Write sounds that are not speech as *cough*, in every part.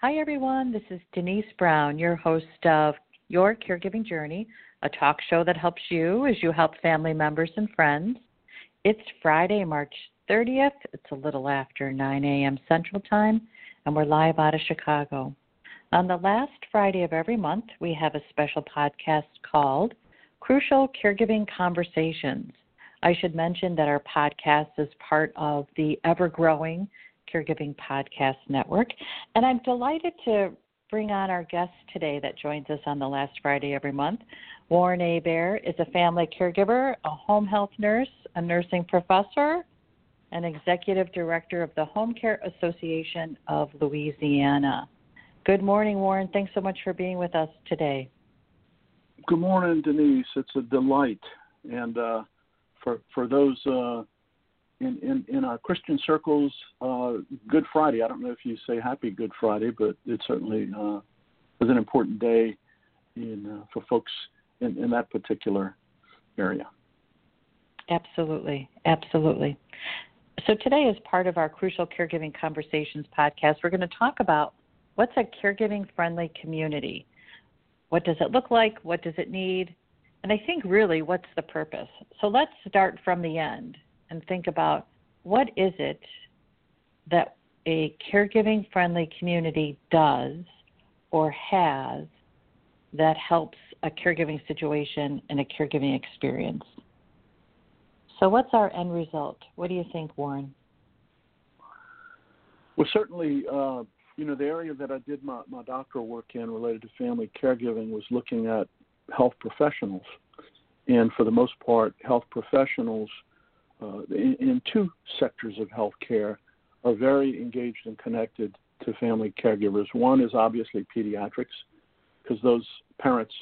Hi, everyone. This is Denise Brown, your host of Your Caregiving Journey, a talk show that helps you as you help family members and friends. It's Friday, March 30th. It's a little after 9 a.m. Central Time, and we're live out of Chicago. On the last Friday of every month, we have a special podcast called Crucial Caregiving Conversations. I should mention that our podcast is part of the ever growing Caregiving Podcast Network. And I'm delighted to bring on our guest today that joins us on the last Friday every month. Warren Hebert is a family caregiver, a home health nurse, a nursing professor, and executive director of the Home Care Association of Louisiana. Good morning, Warren. Thanks so much for being with us today. Good morning, Denise. It's a delight. And uh, for for those uh, in, in, in our Christian circles, uh, Good Friday. I don't know if you say Happy Good Friday, but it certainly uh, is an important day in, uh, for folks in, in that particular area. Absolutely, absolutely. So today, as part of our Crucial Caregiving Conversations podcast, we're going to talk about what's a caregiving-friendly community. What does it look like? What does it need? And I think really, what's the purpose? So let's start from the end and think about what is it that a caregiving friendly community does or has that helps a caregiving situation and a caregiving experience. So, what's our end result? What do you think, Warren? Well, certainly, uh, you know, the area that I did my, my doctoral work in related to family caregiving was looking at health professionals. And for the most part, health professionals uh, in, in, two sectors of healthcare are very engaged and connected to family caregivers. One is obviously pediatrics, because those parents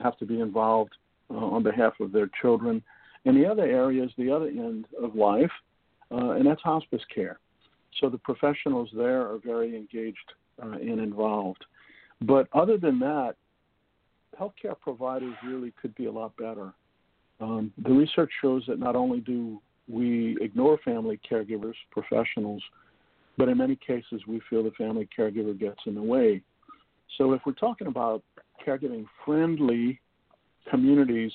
have to be involved uh, on behalf of their children. And the other area is the other end of life, uh, and that's hospice care. So the professionals there are very engaged uh, and involved. But other than that, healthcare providers really could be a lot better. Um, the research shows that not only do we ignore family caregivers, professionals, but in many cases we feel the family caregiver gets in the way. So if we're talking about caregiving friendly communities,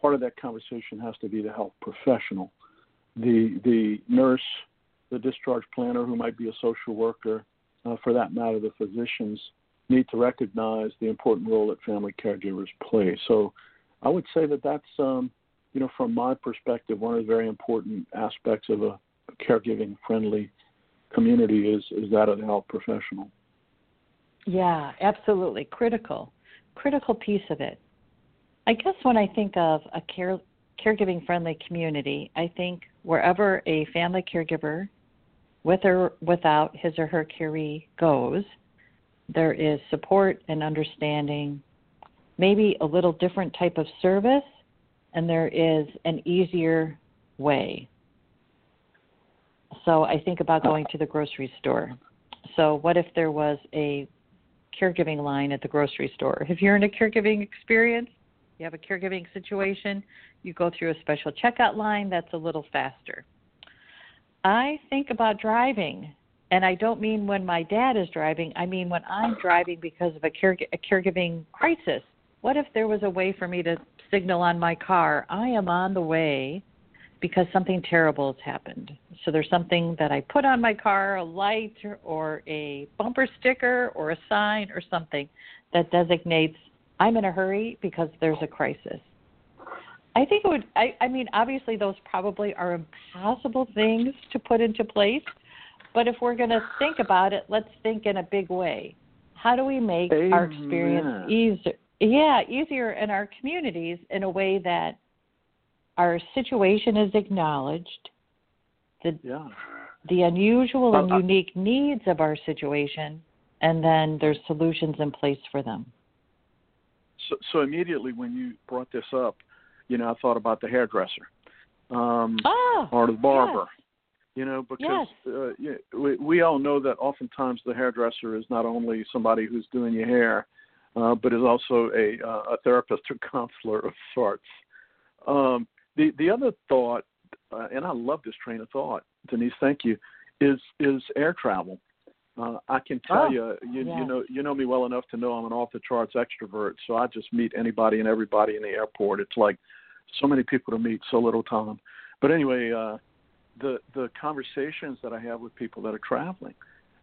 part of that conversation has to be the health professional, the the nurse, the discharge planner who might be a social worker, uh, for that matter, the physicians need to recognize the important role that family caregivers play. So I would say that that's um, you know, from my perspective, one of the very important aspects of a caregiving friendly community is, is that of the health professional. Yeah, absolutely. Critical. Critical piece of it. I guess when I think of a care, caregiving friendly community, I think wherever a family caregiver, with or without his or her caree, goes, there is support and understanding, maybe a little different type of service, and there is an easier way. So I think about going to the grocery store. So, what if there was a caregiving line at the grocery store? If you're in a caregiving experience, you have a caregiving situation, you go through a special checkout line that's a little faster. I think about driving, and I don't mean when my dad is driving, I mean when I'm driving because of a, care, a caregiving crisis. What if there was a way for me to signal on my car, I am on the way because something terrible has happened. So there's something that I put on my car, a light or a bumper sticker or a sign or something that designates I'm in a hurry because there's a crisis. I think it would I, I mean obviously those probably are impossible things to put into place, but if we're going to think about it, let's think in a big way. How do we make Amen. our experience easier yeah, easier in our communities in a way that our situation is acknowledged, the yeah. the unusual and unique needs of our situation, and then there's solutions in place for them. So, so immediately when you brought this up, you know, I thought about the hairdresser, um, oh, or the barber. Yes. You know, yes. because uh, we, we all know that oftentimes the hairdresser is not only somebody who's doing your hair, uh, but is also a, uh, a therapist or *laughs* counselor of sorts. Um, the the other thought, uh, and I love this train of thought, Denise. Thank you. Is is air travel? Uh, I can tell oh, you, you, you know, you know me well enough to know I'm an off the charts extrovert. So I just meet anybody and everybody in the airport. It's like so many people to meet, so little time. But anyway, uh, the the conversations that I have with people that are traveling,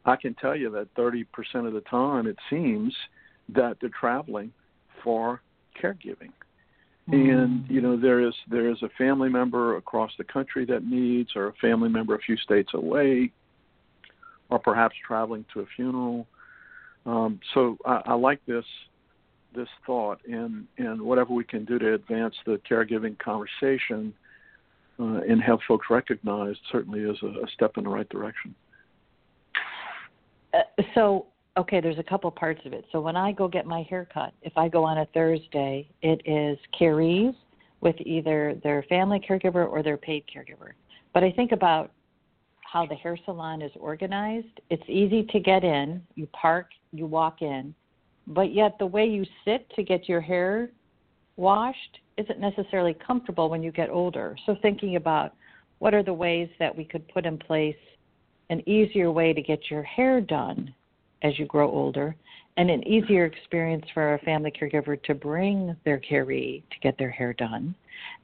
I can tell you that 30% of the time it seems that they're traveling for caregiving. Mm. And you know there is there is a family member across the country that needs, or a family member a few states away, or perhaps traveling to a funeral. Um, so I, I like this this thought, and and whatever we can do to advance the caregiving conversation uh, and have folks recognized certainly is a, a step in the right direction. Uh, so okay, there's a couple parts of it. So when I go get my hair cut, if I go on a Thursday, it is carees with either their family caregiver or their paid caregiver. But I think about how the hair salon is organized. It's easy to get in. You park, you walk in, but yet the way you sit to get your hair washed isn't necessarily comfortable when you get older. So thinking about what are the ways that we could put in place an easier way to get your hair done as you grow older, and an easier experience for a family caregiver to bring their caree to get their hair done.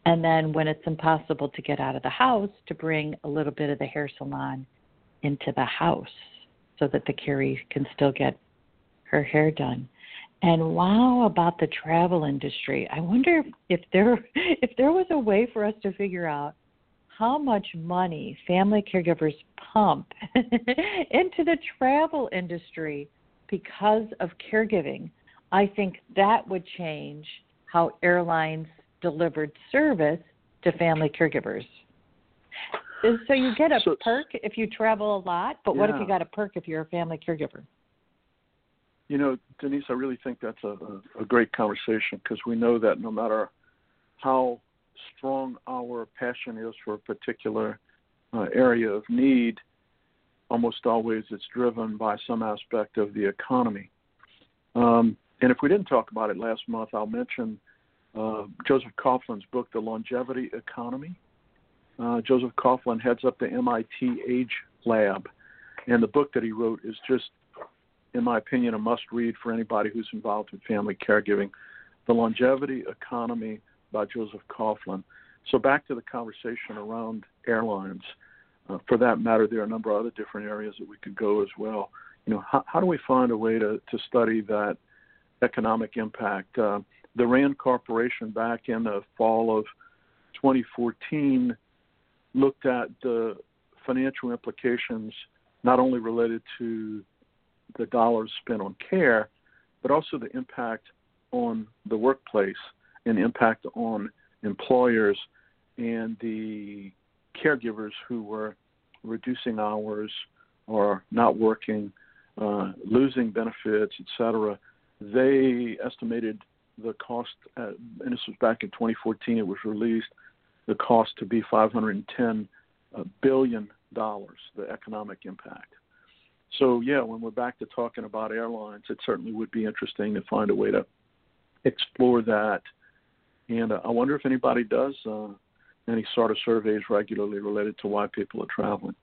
And then when it's impossible to get out of the house, to bring a little bit of the hair salon into the house so that the caree can still get her hair done. And wow about the travel industry. I wonder if, if there *laughs* if there was a way for us to figure out how much money family caregivers pump *laughs* into the travel industry because of caregiving, I think that would change how airlines delivered service to family caregivers. So you get a so, perk if you travel a lot, but yeah. what if you got a perk if you're a family caregiver? You know, Denise, I really think that's a, a, a great conversation because we know that no matter how strong our passion is for a particular uh, area of need, almost always it's driven by some aspect of the economy. Um, and if we didn't talk about it last month, I'll mention uh, Joseph Coughlin's book, The Longevity Economy. Uh, Joseph Coughlin heads up the MIT Age Lab, and the book that he wrote is just, in my opinion, a must read for anybody who's involved in family caregiving. The Longevity Economy by Joseph Coughlin. So back to the conversation around airlines. Uh, for that matter, there are a number of other different areas that we could go as well. You know, how, how do we find a way to, to study that economic impact? Uh, the Rand Corporation back in the fall of 2014 looked at the financial implications not only related to the dollars spent on care, but also the impact on the workplace and impact on employers and the caregivers who were reducing hours or not working, uh, losing benefits, etc. They estimated the cost, uh, and this was back in 2014. It was released. The cost to be 510 uh, billion dollars, the economic impact. So yeah, when we're back to talking about airlines, it certainly would be interesting to find a way to explore that and uh, I wonder if anybody does uh, any sort of surveys regularly related to why people are traveling.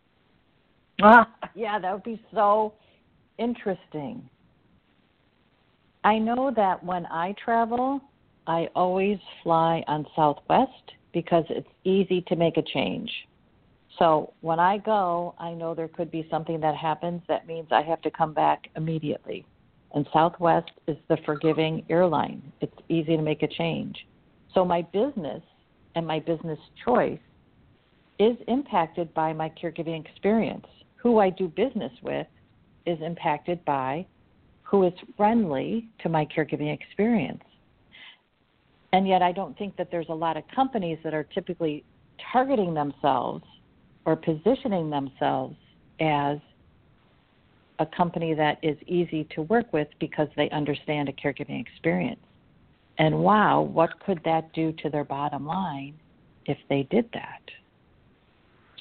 Ah, *laughs* yeah, that would be so interesting. I know that when I travel, I always fly on Southwest because it's easy to make a change. So when I go, I know there could be something that happens that means I have to come back immediately. And Southwest is the forgiving airline. It's easy to make a change. So my business and my business choice is impacted by my caregiving experience. Who I do business with is impacted by who is friendly to my caregiving experience. And yet, I don't think that there's a lot of companies that are typically targeting themselves or positioning themselves as a company that is easy to work with because they understand a caregiving experience. And wow, what could that do to their bottom line if they did that?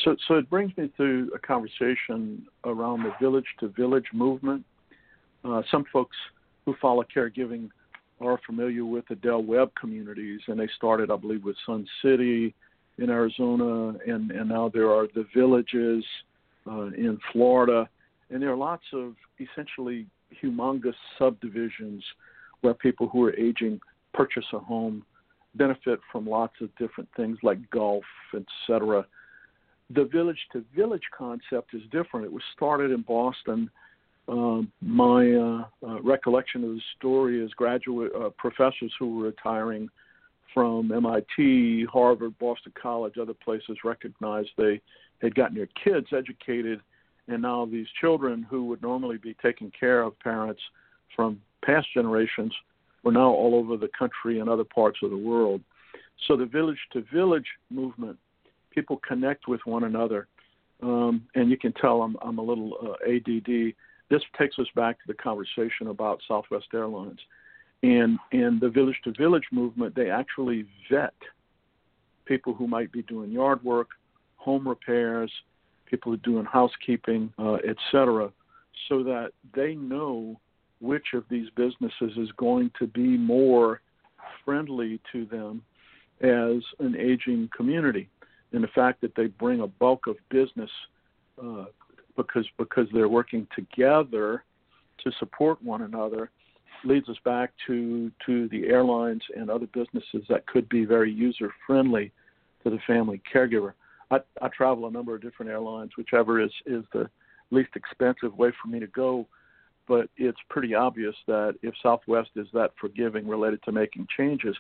So, so it brings me to a conversation around the village to village movement. Uh, some folks who follow caregiving are familiar with the Del Webb communities, and they started, I believe, with Sun City in Arizona, and, and now there are the villages uh, in Florida. and there are lots of essentially humongous subdivisions where people who are aging purchase a home, benefit from lots of different things like golf, etc. The village to village concept is different. It was started in Boston. Um, my uh, uh, recollection of the story is graduate uh, professors who were retiring from MIT, Harvard, Boston College, other places recognized they had gotten their kids educated, and now these children who would normally be taking care of parents from past generations were now all over the country and other parts of the world. So the village to village movement, people connect with one another. Um, and you can tell I'm, I'm a little uh, ADD. This takes us back to the conversation about Southwest Airlines. And in the village to village movement, they actually vet people who might be doing yard work, home repairs, people who are doing housekeeping, uh, etc., so that they know which of these businesses is going to be more friendly to them as an aging community. And the fact that they bring a bulk of business uh, because because they're working together to support one another leads us back to to the airlines and other businesses that could be very user friendly to the family caregiver. I, I travel a number of different airlines, whichever is is the least expensive way for me to go. But it's pretty obvious that if Southwest is that forgiving related to making changes,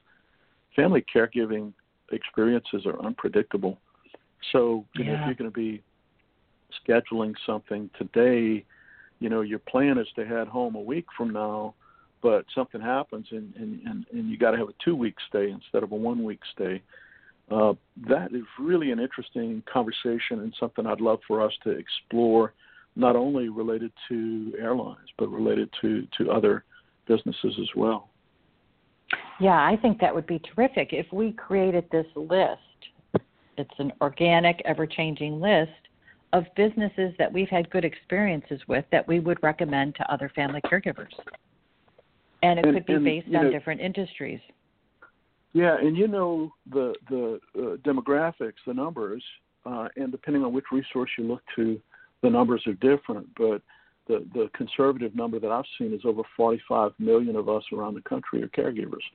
family caregiving experiences are unpredictable. So you know, if you're going to be scheduling something today, you know your plan is to head home a week from now but something happens and and and, and you got to have a two week stay instead of a one week stay uh, that is really an interesting conversation and something I'd love for us to explore, not only related to airlines but related to to other businesses as well. Yeah, I think that would be terrific if we created this list. It's an organic, ever changing list of businesses that we've had good experiences with that we would recommend to other family caregivers and it and, could be and, based on know, different industries. Yeah, and you know the the uh, demographics, the numbers, uh, and depending on which resource you look to, the numbers are different. But the the conservative number that I've seen is over 45 million of us around the country are caregivers.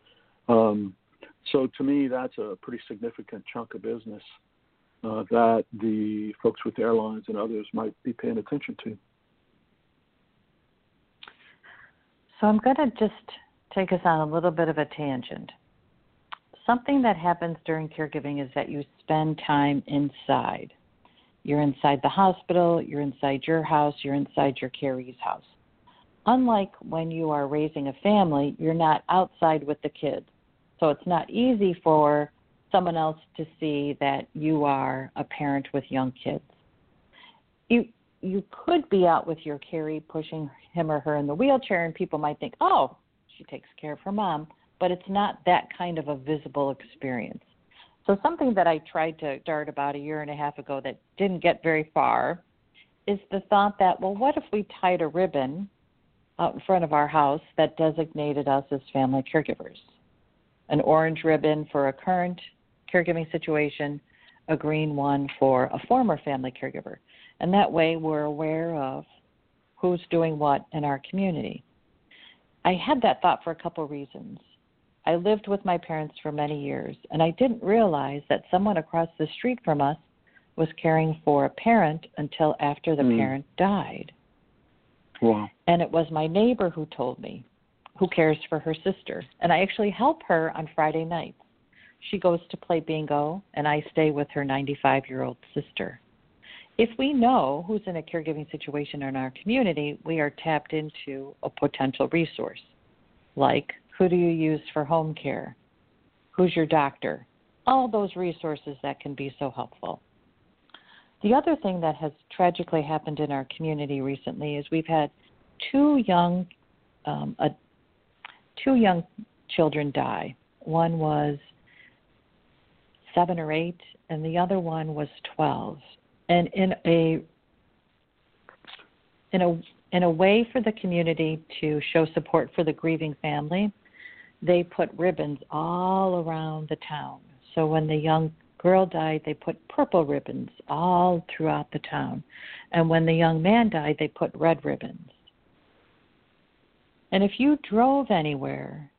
Um, so to me, that's a pretty significant chunk of business uh, that the folks with airlines and others might be paying attention to. So I'm going to just take us on a little bit of a tangent. Something that happens during caregiving is that you spend time inside. You're inside the hospital, you're inside your house, you're inside your caree's house. Unlike when you are raising a family, you're not outside with the kids. So it's not easy for someone else to see that you are a parent with young kids. You you could be out with your caree pushing him or her in the wheelchair and people might think, "Oh, she takes care of her mom," but it's not that kind of a visible experience. So something that I tried to start about a year and a half ago that didn't get very far is the thought that, well, what if we tied a ribbon out in front of our house that designated us as family caregivers? An orange ribbon for a current caregiving situation, a green one for a former family caregiver. And that way we're aware of who's doing what in our community. I had that thought for a couple of reasons. I lived with my parents for many years, and I didn't realize that someone across the street from us was caring for a parent until after the mm. parent died. Wow. And it was my neighbor who told me, who cares for her sister. And I actually help her on Friday nights. She goes to play bingo, and I stay with her 95 year old sister if we know who's in a caregiving situation in our community, we are tapped into a potential resource. Like, who do you use for home care? Who's your doctor? All those resources that can be so helpful. The other thing that has tragically happened in our community recently is we've had two young, um, a, two young children die. One was seven or eight, and the other one was 12 and in a in a in a way for the community to show support for the grieving family, they put ribbons all around the town. So when the young girl died, they put purple ribbons all throughout the town. And when the young man died, they put red ribbons. And if you drove anywhere,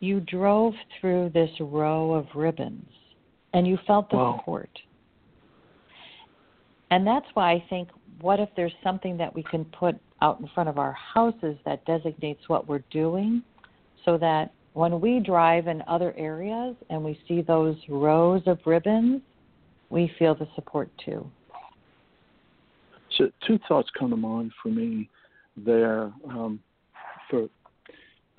you drove through this row of ribbons and you felt the support. And that's why I think what if there's something that we can put out in front of our houses that designates what we're doing so that when we drive in other areas and we see those rows of ribbons, we feel the support too. So, two thoughts come to mind for me there. Um, for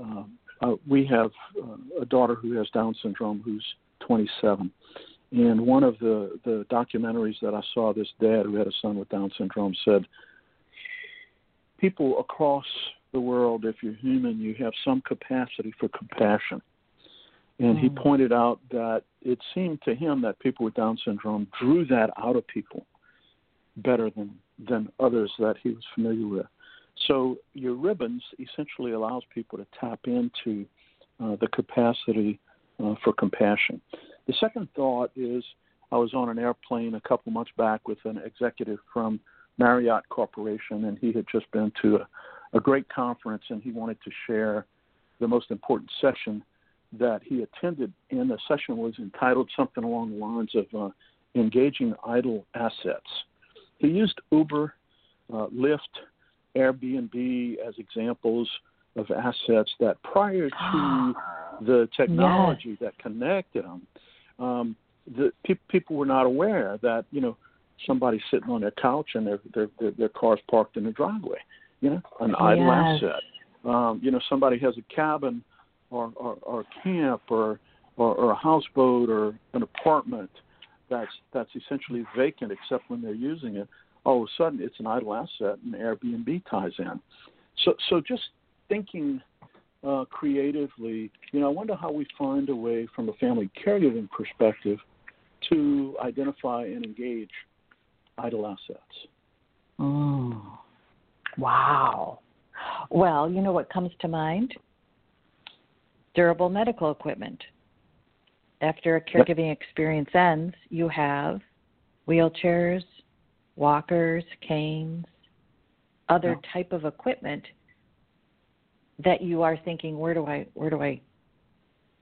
uh, uh, we have uh, a daughter who has Down syndrome who's 27, and one of the the documentaries that I saw, this dad who had a son with Down syndrome said, people across the world, if you're human, you have some capacity for compassion. And mm. he pointed out that it seemed to him that people with Down syndrome drew that out of people better than than others that he was familiar with. So your ribbons essentially allows people to tap into uh, the capacity uh, for compassion. The second thought is I was on an airplane a couple months back with an executive from Marriott Corporation, and he had just been to a, a great conference, and he wanted to share the most important session that he attended. And the session was entitled something along the lines of uh, engaging idle assets. He used Uber, uh, Lyft, Airbnb as examples of assets that prior to *gasps* the technology yes. that connected them, um, the pe- people were not aware that you know somebody's sitting on their couch and their their their, their car's parked in the driveway. You know, an idle yes. asset. Um, you know, somebody has a cabin or or, or camp or, or or a houseboat or an apartment that's that's essentially vacant except when they're using it. All of a sudden, it's an idle asset, and Airbnb ties in. So so just thinking uh, creatively, you know, I wonder how we find a way from a family caregiving perspective to identify and engage idle assets. Mm. Wow. Well, you know what comes to mind? Durable medical equipment. After a caregiving experience ends, you have wheelchairs, walkers, canes, other type of equipment that you are thinking, where do I, where do I,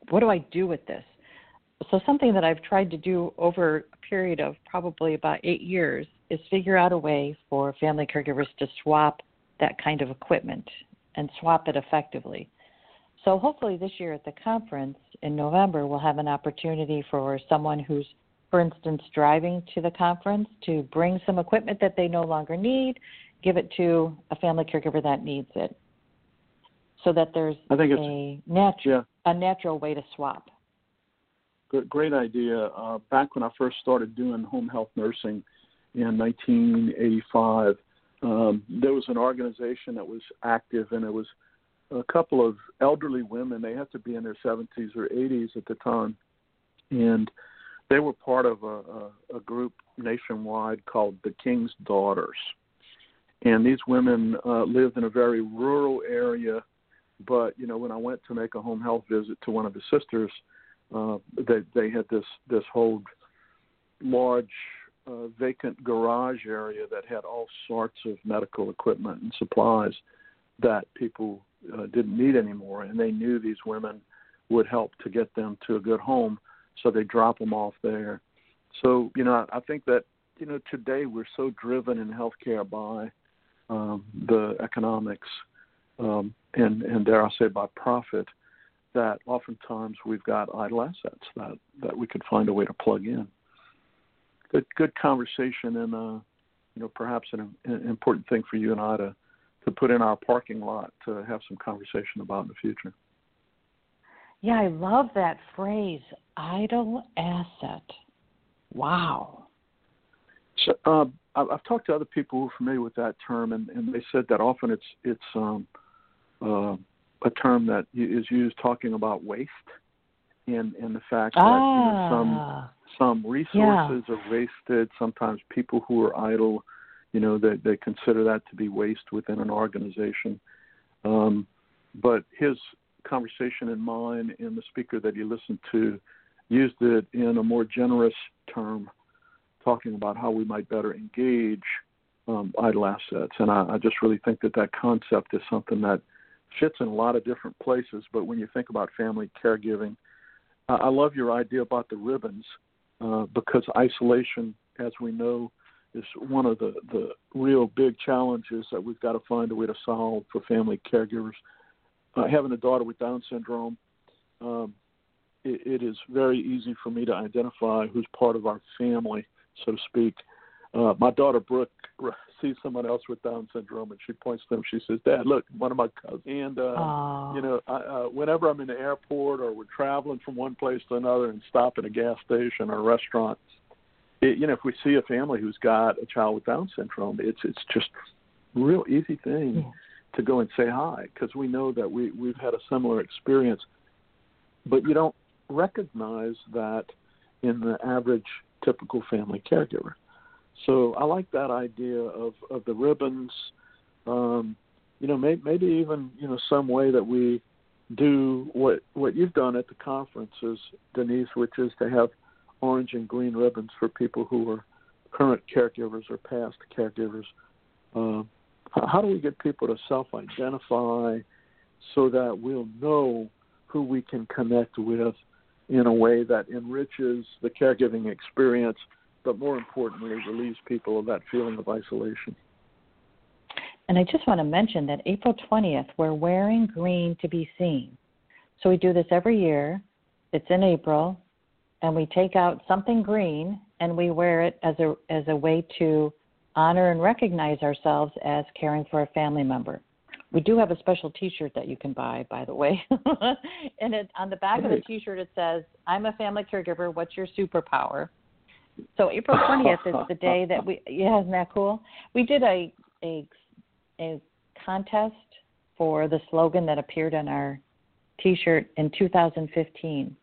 what do I do with this? So something that I've tried to do over a period of probably about eight years is figure out a way for family caregivers to swap that kind of equipment and swap it effectively. So hopefully this year at the conference in November we'll have an opportunity for someone who's for instance driving to the conference to bring some equipment that they no longer need, give it to a family caregiver that needs it so that there's I think a natural yeah. a natural way to swap. Good, great idea. Uh, back when I first started doing home health nursing in 1985, um, there was an organization that was active, and it was a couple of elderly women. They had to be in their 70s or 80s at the time, and they were part of a, a, a group nationwide called the King's Daughters. And these women uh, lived in a very rural area but you know, when I went to make a home health visit to one of the sisters, uh, they they had this this whole large uh, vacant garage area that had all sorts of medical equipment and supplies that people uh, didn't need anymore, and they knew these women would help to get them to a good home, so they drop them off there. So you know, I think that you know today we're so driven in healthcare by um, the economics um, and, and dare I say by profit, that oftentimes we've got idle assets that, that we could find a way to plug in. Good, good conversation, and uh, you know perhaps an, an important thing for you and I to to put in our parking lot to have some conversation about in the future. Yeah, I love that phrase, idle asset. Wow. So, uh, I've talked to other people who are familiar with that term, and, and they said that often it's it's um, uh, a term that is used talking about waste and and the fact that ah, you know, some ah. Some resources yeah. are wasted. Sometimes people who are idle, you know, they they consider that to be waste within an organization. Um, but his conversation and mine and the speaker that he listened to used it in a more generous term, talking about how we might better engage um, idle assets. And I, I just really think that that concept is something that fits in a lot of different places. But when you think about family caregiving, I love your idea about the ribbons uh, because isolation, as we know, is one of the, the real big challenges that we've got to find a way to solve for family caregivers. Uh, having a daughter with Down syndrome, um, it, it is very easy for me to identify who's part of our family, so to speak. Uh, my daughter Brooke sees someone else with Down syndrome, and she points to them. She says, "Dad, look, one of my cousins." And uh, you know, I, uh, whenever I'm in the airport or we're traveling from one place to another and stop at a gas station or a restaurant, it, you know, if we see a family who's got a child with Down syndrome, it's it's just a real easy thing yeah. to go and say hi because we know that we we've had a similar experience, but you don't recognize that in the average typical family caregiver. So I like that idea of of the ribbons. Um, you know, may, maybe even you know some way that we do what what you've done at the conferences, Denise, which is to have orange and green ribbons for people who are current caregivers or past caregivers. Uh, how do we get people to self-identify so that we'll know who we can connect with in a way that enriches the caregiving experience but more importantly, relieves people of that feeling of isolation. And I just want to mention that April 20th, we're wearing green to be seen. So we do this every year. It's in April, and we take out something green and we wear it as a as a way to honor and recognize ourselves as caring for a family member. We do have a special T-shirt that you can buy, by the way, *laughs* and it on the back of the T-shirt it says, "I'm a family caregiver. What's your superpower?" So April 20th is the day that we *laughs* yeah, isn't that cool? We did a a a contest for the slogan that appeared on our t-shirt in 2015.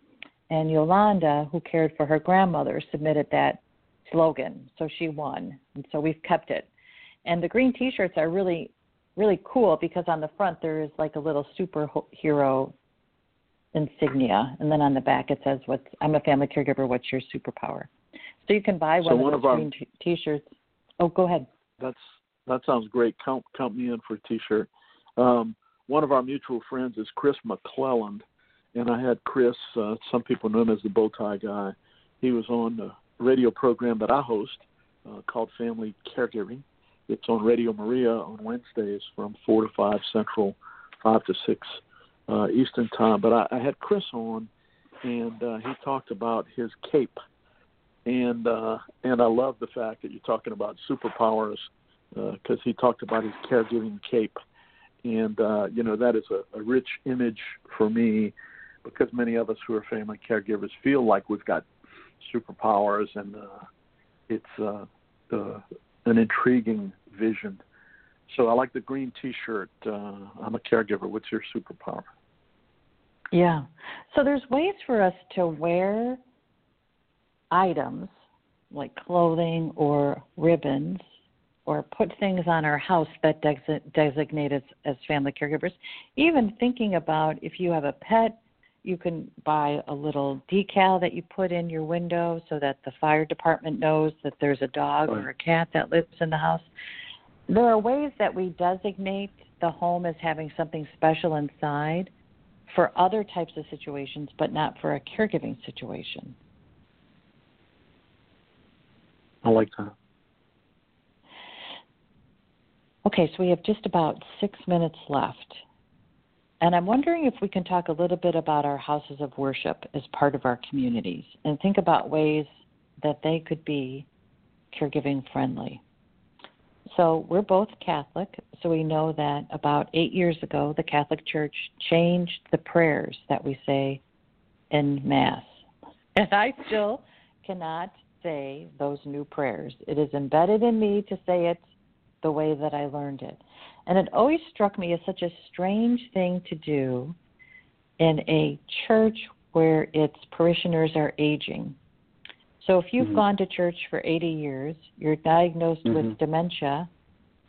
And Yolanda, who cared for her grandmother, submitted that slogan. So she won. And so we've kept it. And the green t-shirts are really really cool because on the front there is like a little superhero insignia and then on the back it says what's I'm a family caregiver what's your superpower. So you can buy one, so of one those of our, t- t-shirts. Oh, go ahead. That's that sounds great. Count count me in for a t-shirt. Um, one of our mutual friends is Chris MacLellan, and I had Chris. Uh, some people know him as the bow tie guy. He was on the radio program that I host uh, called Family Caregiving. It's on Radio Maria on Wednesdays from four to five Central, five to six uh, Eastern time. But I, I had Chris on, and uh, he talked about his cape and uh, and I love the fact that you're talking about superpowers because uh, he talked about his caregiving cape, and uh, you know that is a, a rich image for me because many of us who are family caregivers feel like we've got superpowers, and uh, it's uh, uh, an intriguing vision. So I like the green T-shirt. Uh, I'm a caregiver. What's your superpower? Yeah. So there's ways for us to wear items like clothing or ribbons or put things on our house that designate us as family caregivers. Even thinking about if you have a pet, you can buy a little decal that you put in your window so that the fire department knows that there's a dog or a cat that lives in the house. There are ways that we designate the home as having something special inside for other types of situations, but not for a caregiving situation. I like that. Okay, so we have just about six minutes left. And I'm wondering if we can talk a little bit about our houses of worship as part of our communities and think about ways that they could be caregiving friendly. So, we're both Catholic, so we know that about eight years ago, the Catholic Church changed the prayers that we say in Mass. And I still cannot say those new prayers. It is embedded in me to say it the way that I learned it. And it always struck me as such a strange thing to do in a church where its parishioners are aging. So if you've mm-hmm. gone to church for 80 years, you're diagnosed mm-hmm. with dementia,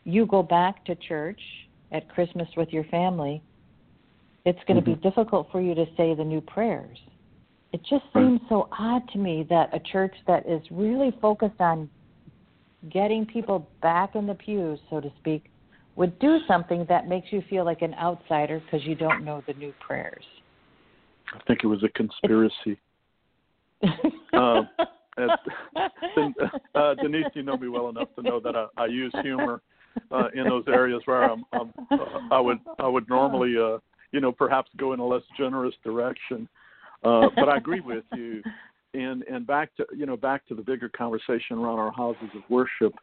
you go back to church at Christmas with your family, it's going mm-hmm. to be difficult for you to say the new prayers It just seems so odd to me that a church that is really focused on getting people back in the pews, so to speak, would do something that makes you feel like an outsider because you don't know the new prayers. I think it was a conspiracy. *laughs* uh, uh, Denise, you know me well enough to know that I, I use humor uh, in those areas where I'm, I'm uh, I would I would normally uh, you know perhaps go in a less generous direction. Uh, *laughs* but I agree with you. And and back to you know back to the bigger conversation around our houses of worship.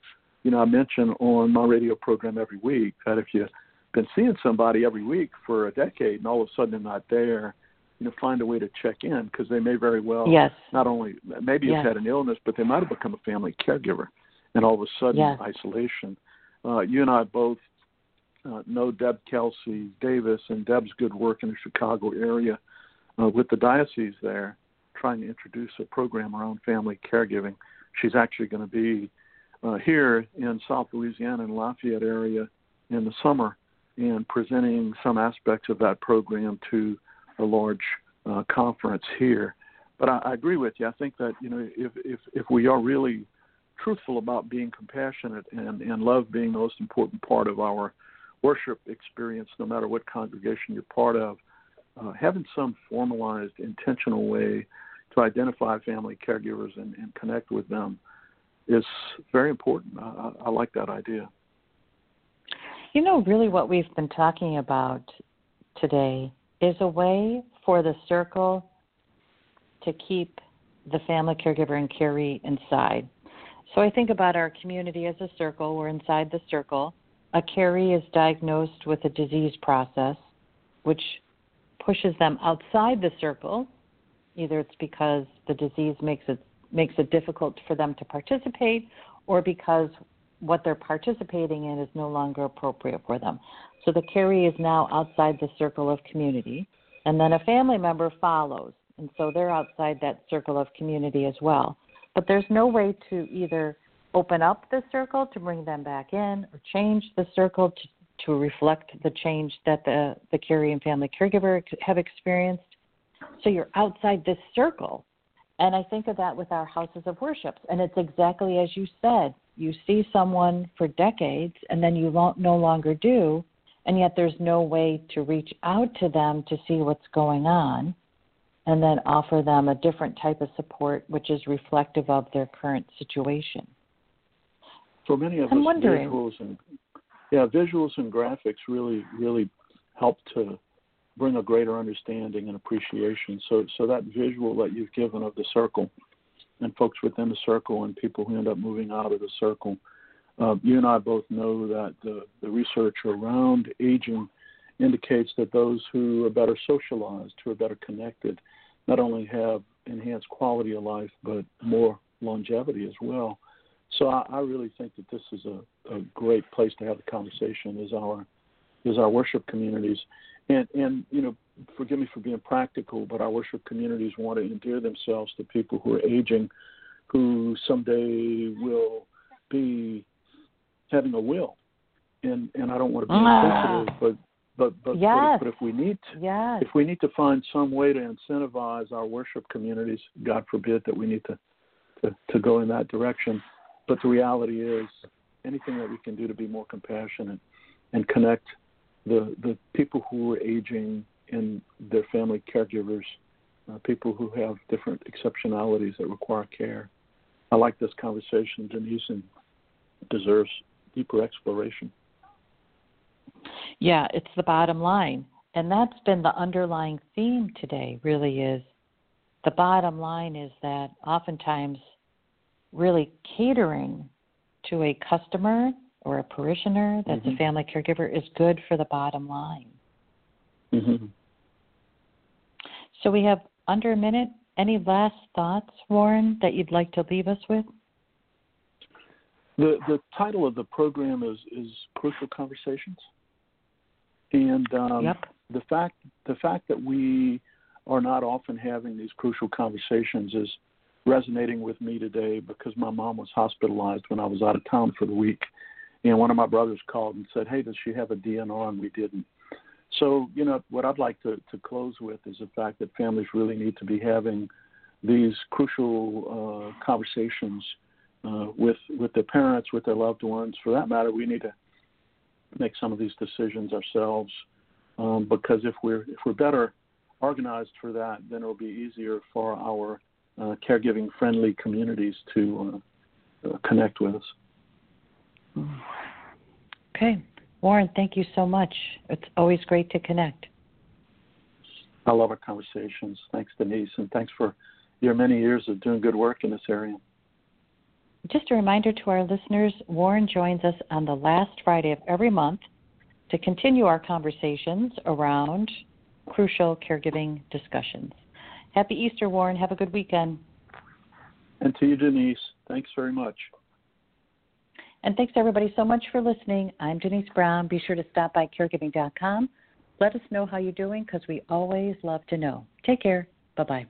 You know, I mention on my radio program every week that if you've been seeing somebody every week for a decade and all of a sudden they're not there, you know, find a way to check in because they may very well yes. not only maybe yes. have had an illness, but they might have become a family caregiver, and all of a sudden yes. isolation. Uh, you and I both uh, know Deb Kelsey Davis and Deb's good work in the Chicago area uh, with the diocese there, trying to introduce a program around family caregiving. She's actually going to be uh, here in South Louisiana in Lafayette area in the summer and presenting some aspects of that program to a large uh, conference here. But I, I agree with you. I think that you know if if if we are really truthful about being compassionate and and love being the most important part of our worship experience, no matter what congregation you're part of, uh, having some formalized, intentional way to identify family caregivers and, and connect with them is very important. I, I like that idea. You know, really, what we've been talking about today is a way for the circle to keep the family caregiver and caree inside. So I think about our community as a circle. We're inside the circle. A caree is diagnosed with a disease process, which pushes them outside the circle. Either it's because the disease makes it makes it difficult for them to participate, or because what they're participating in is no longer appropriate for them. So the caree is now outside the circle of community, and then a family member follows, and so they're outside that circle of community as well. But there's no way to either open up the circle to bring them back in or change the circle to, to reflect the change that the, the caree and family caregiver have experienced. So you're outside this circle. And I think of that with our houses of worship. And it's exactly as you said you see someone for decades and then you no longer do and yet there's no way to reach out to them to see what's going on and then offer them a different type of support which is reflective of their current situation. For many of I'm us, wondering. visuals and yeah, visuals and graphics really really help to bring a greater understanding and appreciation. So so that visual that you've given of the circle and folks within the circle and people who end up moving out of the circle uh, you and I both know that the, the research around aging indicates that those who are better socialized, who are better connected, not only have enhanced quality of life, but more longevity as well. So I, I really think that this is a, a great place to have the conversation is our is our worship communities. And and you know, forgive me for being practical, but our worship communities want to endear themselves to people who are aging who someday will be having a will, and and I don't want to be Ah. insensitive, but but but, Yes. but if we need to, Yes. if we need to find some way to incentivize our worship communities, God forbid that we need to to, to go in that direction. But the reality is, anything that we can do to be more compassionate and connect the the people who are aging and their family caregivers, uh, people who have different exceptionalities that require care. I like this conversation, Denise, and deserves deeper exploration. Yeah, it's the bottom line. And that's been the underlying theme today, really is the bottom line is that oftentimes really catering to a customer or a parishioner that's Mhm. a family caregiver is good for the bottom line. Mm-hmm. So we have under a minute. Any last thoughts, Warren, that you'd like to leave us with? The the title of the program is is Crucial Conversations, and um, yep. the fact the fact that we are not often having these crucial conversations is resonating with me today because my mom was hospitalized when I was out of town for the week, and one of my brothers called and said, "Hey, does she have a DNR?" And we didn't. So, you know, what I'd like to, to close with is the fact that families really need to be having these crucial uh, conversations uh, with with their parents, with their loved ones. For that matter, we need to make some of these decisions ourselves um, because if we're if we're better organized for that, then it'll be easier for our uh, caregiving friendly communities to uh, uh, connect with us. Okay. Warren, thank you so much. It's always great to connect. I love our conversations. Thanks, Denise, and thanks for your many years of doing good work in this area. Just a reminder to our listeners Warren joins us on the last Friday of every month to continue our conversations around crucial caregiving discussions. Happy Easter, Warren. Have a good weekend. And to you, Denise, thanks very much. And thanks everybody so much for listening. I'm Denise Brown. Be sure to stop by caregiving.com. Let us know how you're doing because we always love to know. Take care. Bye bye.